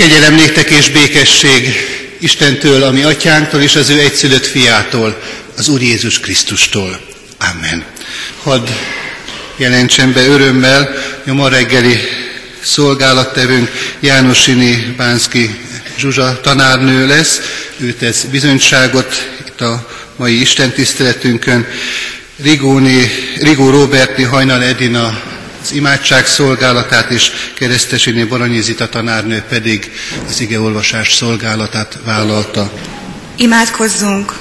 Kegyelem néktek és békesség Istentől, ami atyánktól és az ő egyszülött fiától, az Úr Jézus Krisztustól. Amen. Hadd jelentsen be örömmel, a ma reggeli szolgálattevőnk Jánosini Bánszki Zsuzsa tanárnő lesz. Ő tesz bizonyságot itt a mai Isten tiszteletünkön. Rigóni, Rigó Robertni Hajnal Edina az imádság szolgálatát, és keresztesiné Baranyi Zita tanárnő pedig az igeolvasás szolgálatát vállalta. Imádkozzunk!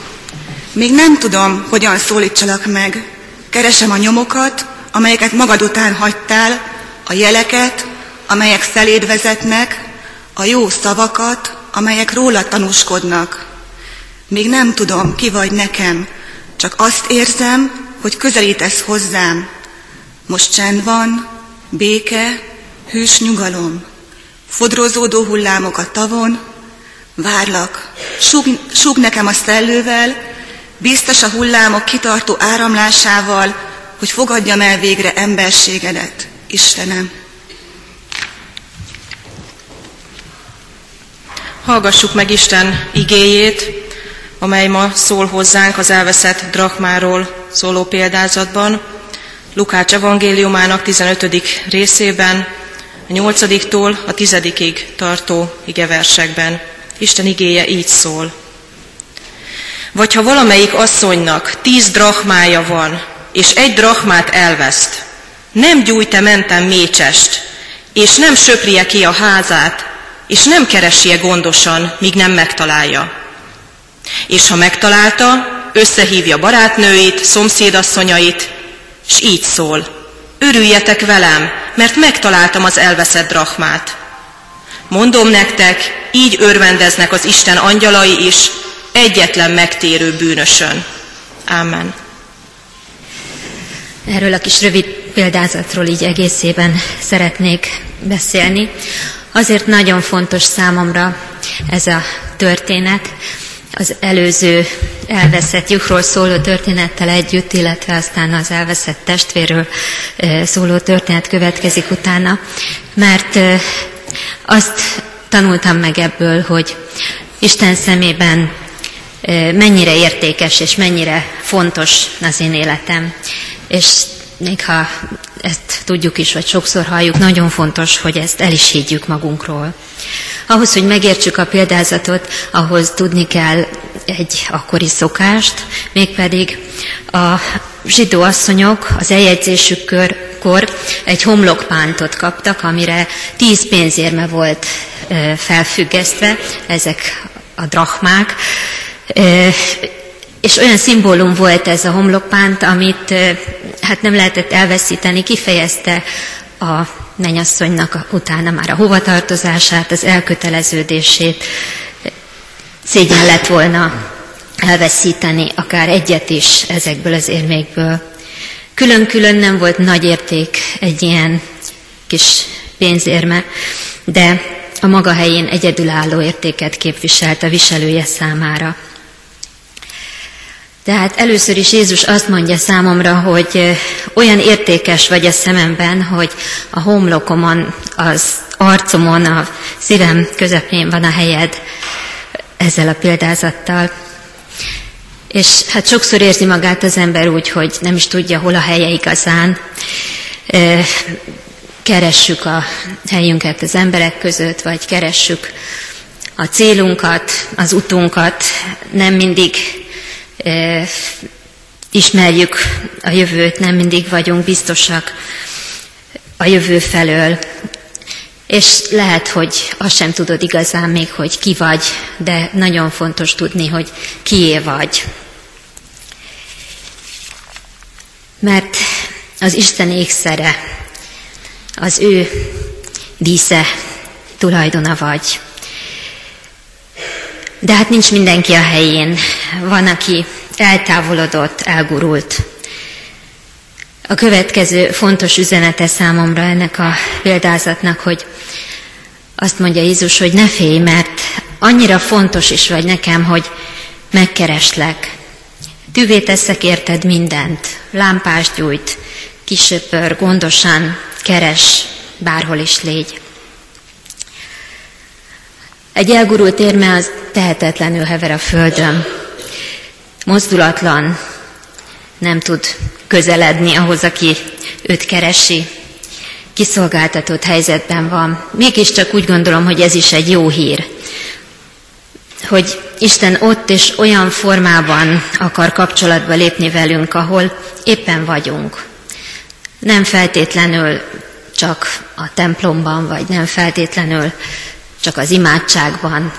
Még nem tudom, hogyan szólítsalak meg. Keresem a nyomokat, amelyeket magad után hagytál, a jeleket, amelyek feléd vezetnek, a jó szavakat, amelyek róla tanúskodnak. Még nem tudom, ki vagy nekem, csak azt érzem, hogy közelítesz hozzám, most csend van, béke, hűs nyugalom, fodrozódó hullámok a tavon, várlak, súg, súg nekem a szellővel, biztos a hullámok kitartó áramlásával, hogy fogadjam el végre emberségedet, Istenem. Hallgassuk meg Isten igéjét, amely ma szól hozzánk az elveszett drachmáról szóló példázatban, Lukács evangéliumának 15. részében, a 8-tól a 10-ig tartó igeversekben. Isten igéje így szól. Vagy ha valamelyik asszonynak tíz drachmája van, és egy drachmát elveszt, nem gyújte mentem mécsest, és nem söprie ki a házát, és nem keresie gondosan, míg nem megtalálja. És ha megtalálta, összehívja barátnőit, szomszédasszonyait, és így szól, örüljetek velem, mert megtaláltam az elveszett drachmát. Mondom nektek, így örvendeznek az Isten angyalai is, egyetlen megtérő bűnösön. Amen. Erről a kis rövid példázatról így egészében szeretnék beszélni. Azért nagyon fontos számomra ez a történet, az előző elveszett lyukról szóló történettel együtt, illetve aztán az elveszett testvérről szóló történet következik utána, mert azt tanultam meg ebből, hogy Isten szemében mennyire értékes és mennyire fontos az én életem. És még ha ezt tudjuk is, vagy sokszor halljuk, nagyon fontos, hogy ezt el is higgyük magunkról. Ahhoz, hogy megértsük a példázatot, ahhoz tudni kell egy akkori szokást, mégpedig a zsidó asszonyok az eljegyzésükkor egy homlokpántot kaptak, amire tíz pénzérme volt felfüggesztve, ezek a drachmák, és olyan szimbólum volt ez a homlokpánt, amit hát nem lehetett elveszíteni, kifejezte a mennyasszonynak utána már a hovatartozását, az elköteleződését. Szégyen lett volna elveszíteni akár egyet is ezekből az érmékből. Külön-külön nem volt nagy érték egy ilyen kis pénzérme, de a maga helyén egyedülálló értéket képviselt a viselője számára. Tehát először is Jézus azt mondja számomra, hogy olyan értékes vagy a szememben, hogy a homlokomon, az arcomon, a szívem közepén van a helyed ezzel a példázattal. És hát sokszor érzi magát az ember úgy, hogy nem is tudja, hol a helye igazán. Keressük a helyünket az emberek között, vagy keressük a célunkat, az utunkat, nem mindig ismerjük a jövőt, nem mindig vagyunk biztosak a jövő felől. És lehet, hogy azt sem tudod igazán még, hogy ki vagy, de nagyon fontos tudni, hogy kié vagy. Mert az Isten ékszere, az ő dísze tulajdona vagy. De hát nincs mindenki a helyén. Van, aki eltávolodott, elgurult. A következő fontos üzenete számomra ennek a példázatnak, hogy azt mondja Jézus, hogy ne félj, mert annyira fontos is vagy nekem, hogy megkereslek. Tüvé teszek érted mindent, lámpást gyújt, kisöpör, gondosan keres, bárhol is légy. Egy elgurult érme az tehetetlenül hever a földön. Mozdulatlan, nem tud közeledni ahhoz, aki őt keresi. Kiszolgáltatott helyzetben van. Mégiscsak úgy gondolom, hogy ez is egy jó hír. Hogy Isten ott és olyan formában akar kapcsolatba lépni velünk, ahol éppen vagyunk. Nem feltétlenül csak a templomban, vagy nem feltétlenül csak az imádságban,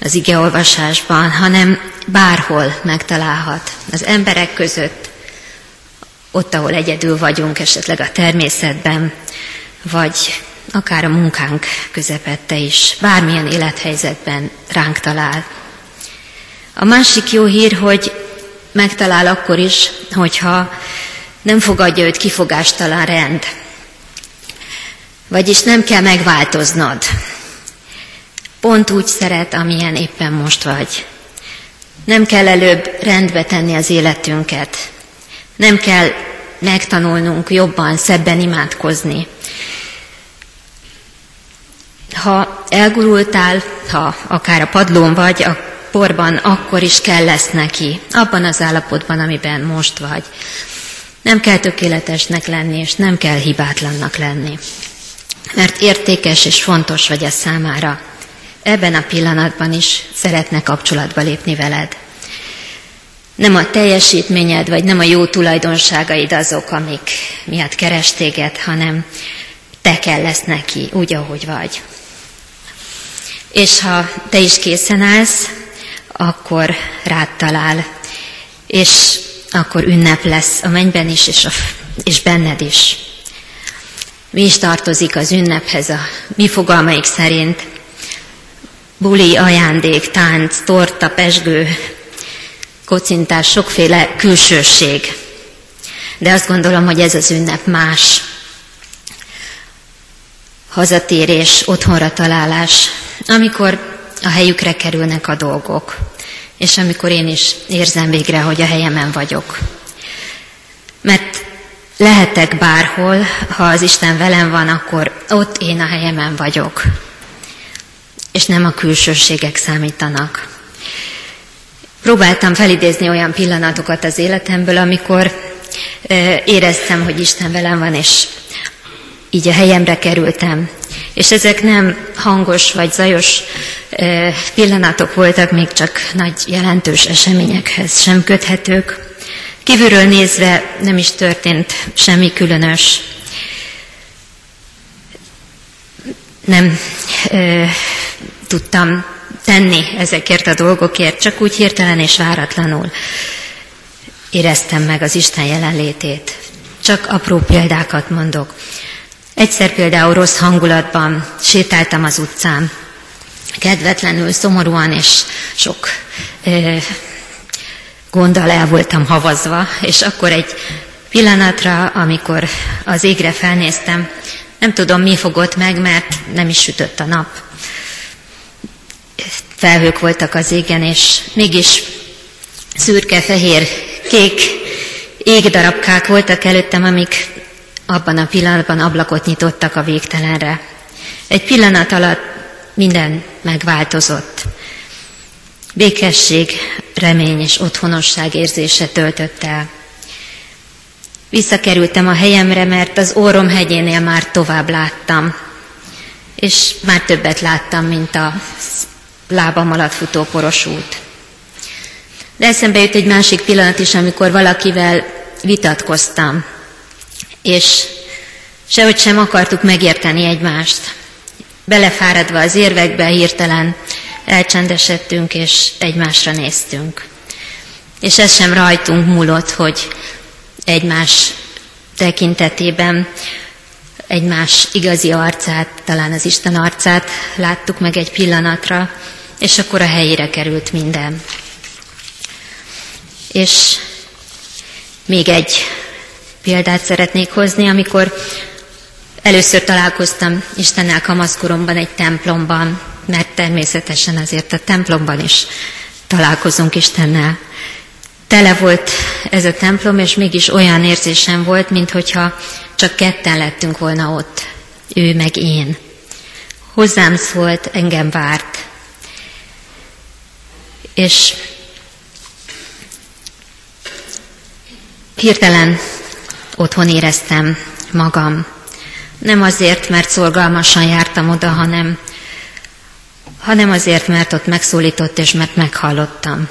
az igeolvasásban, hanem bárhol megtalálhat. Az emberek között, ott, ahol egyedül vagyunk, esetleg a természetben, vagy akár a munkánk közepette is, bármilyen élethelyzetben ránk talál. A másik jó hír, hogy megtalál akkor is, hogyha nem fogadja őt kifogástalan rend. Vagyis nem kell megváltoznod. Pont úgy szeret, amilyen éppen most vagy. Nem kell előbb rendbe tenni az életünket. Nem kell megtanulnunk jobban, szebben imádkozni. Ha elgurultál, ha akár a padlón vagy, a porban, akkor is kell lesz neki, abban az állapotban, amiben most vagy. Nem kell tökéletesnek lenni, és nem kell hibátlannak lenni. Mert értékes és fontos vagy a számára. Ebben a pillanatban is szeretne kapcsolatba lépni veled. Nem a teljesítményed, vagy nem a jó tulajdonságaid azok, amik miatt keres téged, hanem te kell lesz neki, úgy, ahogy vagy. És ha te is készen állsz, akkor rád talál, és akkor ünnep lesz a mennyben is, és, a, és benned is. Mi is tartozik az ünnephez a mi fogalmaik szerint? Buli, ajándék, tánc, torta, pesgő, kocintás, sokféle külsőség. De azt gondolom, hogy ez az ünnep más. Hazatérés, otthonra találás, amikor a helyükre kerülnek a dolgok, és amikor én is érzem végre, hogy a helyemen vagyok. Mert lehetek bárhol, ha az Isten velem van, akkor ott én a helyemen vagyok. És nem a külsőségek számítanak. Próbáltam felidézni olyan pillanatokat az életemből, amikor éreztem, hogy Isten velem van, és így a helyemre kerültem. És ezek nem hangos vagy zajos pillanatok voltak, még csak nagy jelentős eseményekhez sem köthetők. Kívülről nézve nem is történt semmi különös. Nem ö, tudtam tenni ezekért a dolgokért, csak úgy hirtelen és váratlanul éreztem meg az Isten jelenlétét. Csak apró példákat mondok. Egyszer például rossz hangulatban sétáltam az utcán, kedvetlenül, szomorúan és sok ö, gonddal el voltam havazva, és akkor egy pillanatra, amikor az égre felnéztem, nem tudom, mi fogott meg, mert nem is sütött a nap. Felhők voltak az égen, és mégis szürke, fehér, kék égdarabkák voltak előttem, amik abban a pillanatban ablakot nyitottak a végtelenre. Egy pillanat alatt minden megváltozott. Békesség, remény és otthonosság érzése töltött el. Visszakerültem a helyemre, mert az órom hegyénél már tovább láttam, és már többet láttam, mint a lábam alatt futó poros út. De eszembe jut egy másik pillanat is, amikor valakivel vitatkoztam, és sehogy sem akartuk megérteni egymást. Belefáradva az érvekbe hirtelen elcsendesedtünk, és egymásra néztünk. És ez sem rajtunk múlott, hogy egymás tekintetében egymás igazi arcát, talán az Isten arcát láttuk meg egy pillanatra, és akkor a helyére került minden. És még egy példát szeretnék hozni, amikor először találkoztam Istennel kamaszkoromban egy templomban, mert természetesen azért a templomban is találkozunk Istennel. Tele volt ez a templom, és mégis olyan érzésem volt, mintha csak ketten lettünk volna ott, ő meg én. Hozzám szólt, engem várt, És hirtelen otthon éreztem magam. Nem azért, mert szorgalmasan jártam oda, hanem, hanem azért, mert ott megszólított, és mert meghallottam.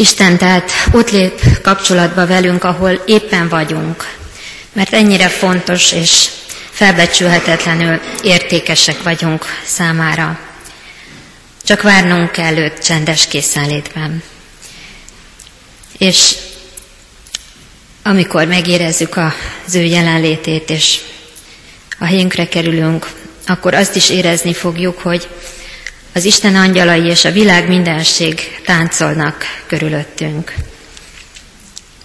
Isten tehát ott lép kapcsolatba velünk, ahol éppen vagyunk, mert ennyire fontos és felbecsülhetetlenül értékesek vagyunk számára. Csak várnunk kell őt csendes készenlétben. És amikor megérezzük az ő jelenlétét, és a helyünkre kerülünk, akkor azt is érezni fogjuk, hogy az Isten angyalai és a világ mindenség táncolnak körülöttünk,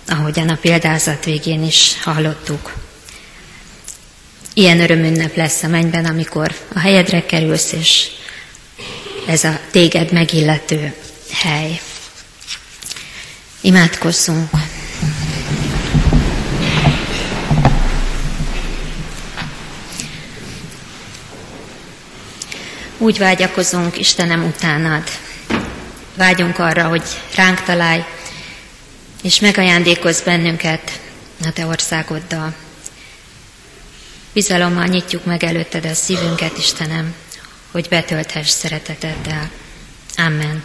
ahogyan a példázat végén is hallottuk. Ilyen örömünnep lesz a mennyben, amikor a helyedre kerülsz, és ez a téged megillető hely. Imádkozzunk! Úgy vágyakozunk, Istenem, utánad. Vágyunk arra, hogy ránk találj, és megajándékozz bennünket a Te országoddal. Bizalommal nyitjuk meg előtted a szívünket, Istenem, hogy betölthess szereteteddel. Amen.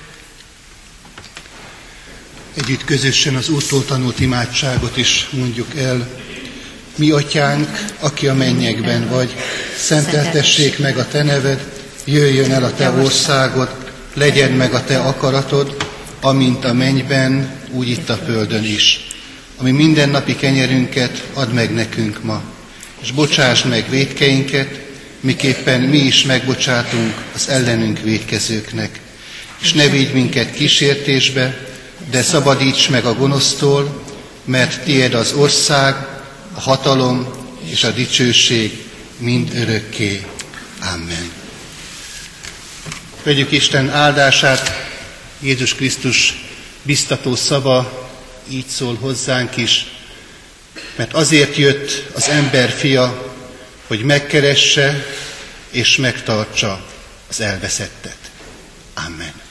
Együtt közösen az Úrtól tanult imádságot is mondjuk el. Mi, Atyánk, aki a mennyekben vagy, szenteltessék meg a Te neved, jöjjön el a Te országod, legyen meg a Te akaratod, amint a mennyben, úgy itt a földön is. Ami mindennapi kenyerünket add meg nekünk ma, és bocsáss meg védkeinket, miképpen mi is megbocsátunk az ellenünk védkezőknek. És ne vigy minket kísértésbe, de szabadíts meg a gonosztól, mert tied az ország, a hatalom és a dicsőség mind örökké. Amen. Vegyük Isten áldását, Jézus Krisztus biztató szava így szól hozzánk is, mert azért jött az ember fia, hogy megkeresse és megtartsa az elveszettet. Amen.